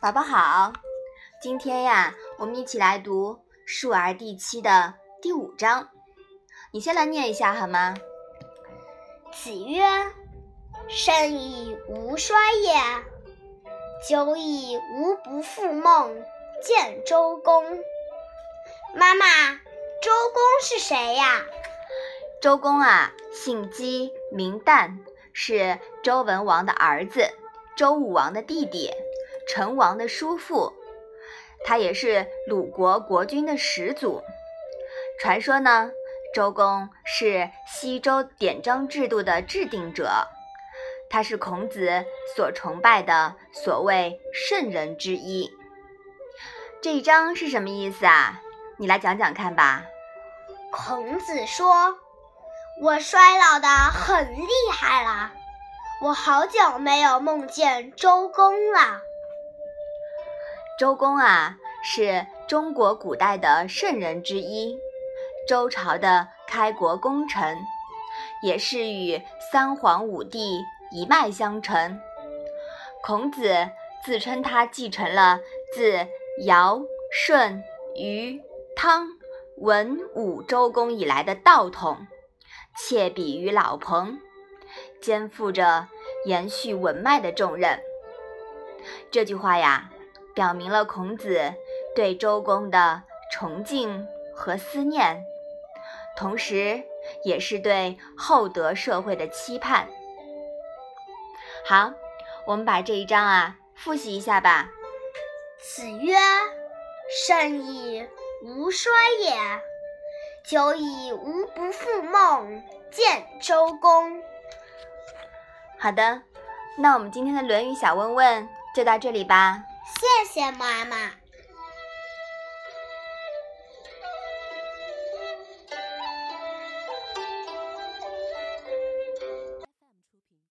宝宝好，今天呀，我们一起来读《述而》第七的第五章。你先来念一下好吗？子曰：“生以无衰也，久以无不复梦见周公。”妈妈，周公是谁呀？周公啊，姓姬，名旦，是周文王的儿子，周武王的弟弟。成王的叔父，他也是鲁国国君的始祖。传说呢，周公是西周典章制度的制定者，他是孔子所崇拜的所谓圣人之一。这一章是什么意思啊？你来讲讲看吧。孔子说：“我衰老的很厉害了，我好久没有梦见周公了。”周公啊，是中国古代的圣人之一，周朝的开国功臣，也是与三皇五帝一脉相承。孔子自称他继承了自尧、舜、禹、汤、文、武周公以来的道统，窃比于老彭，肩负着延续文脉的重任。这句话呀。表明了孔子对周公的崇敬和思念，同时也是对厚德社会的期盼。好，我们把这一章啊复习一下吧。子曰：“生以无衰也，久以无不复梦见周公。”好的，那我们今天的《论语》小问问就到这里吧。谢谢妈妈。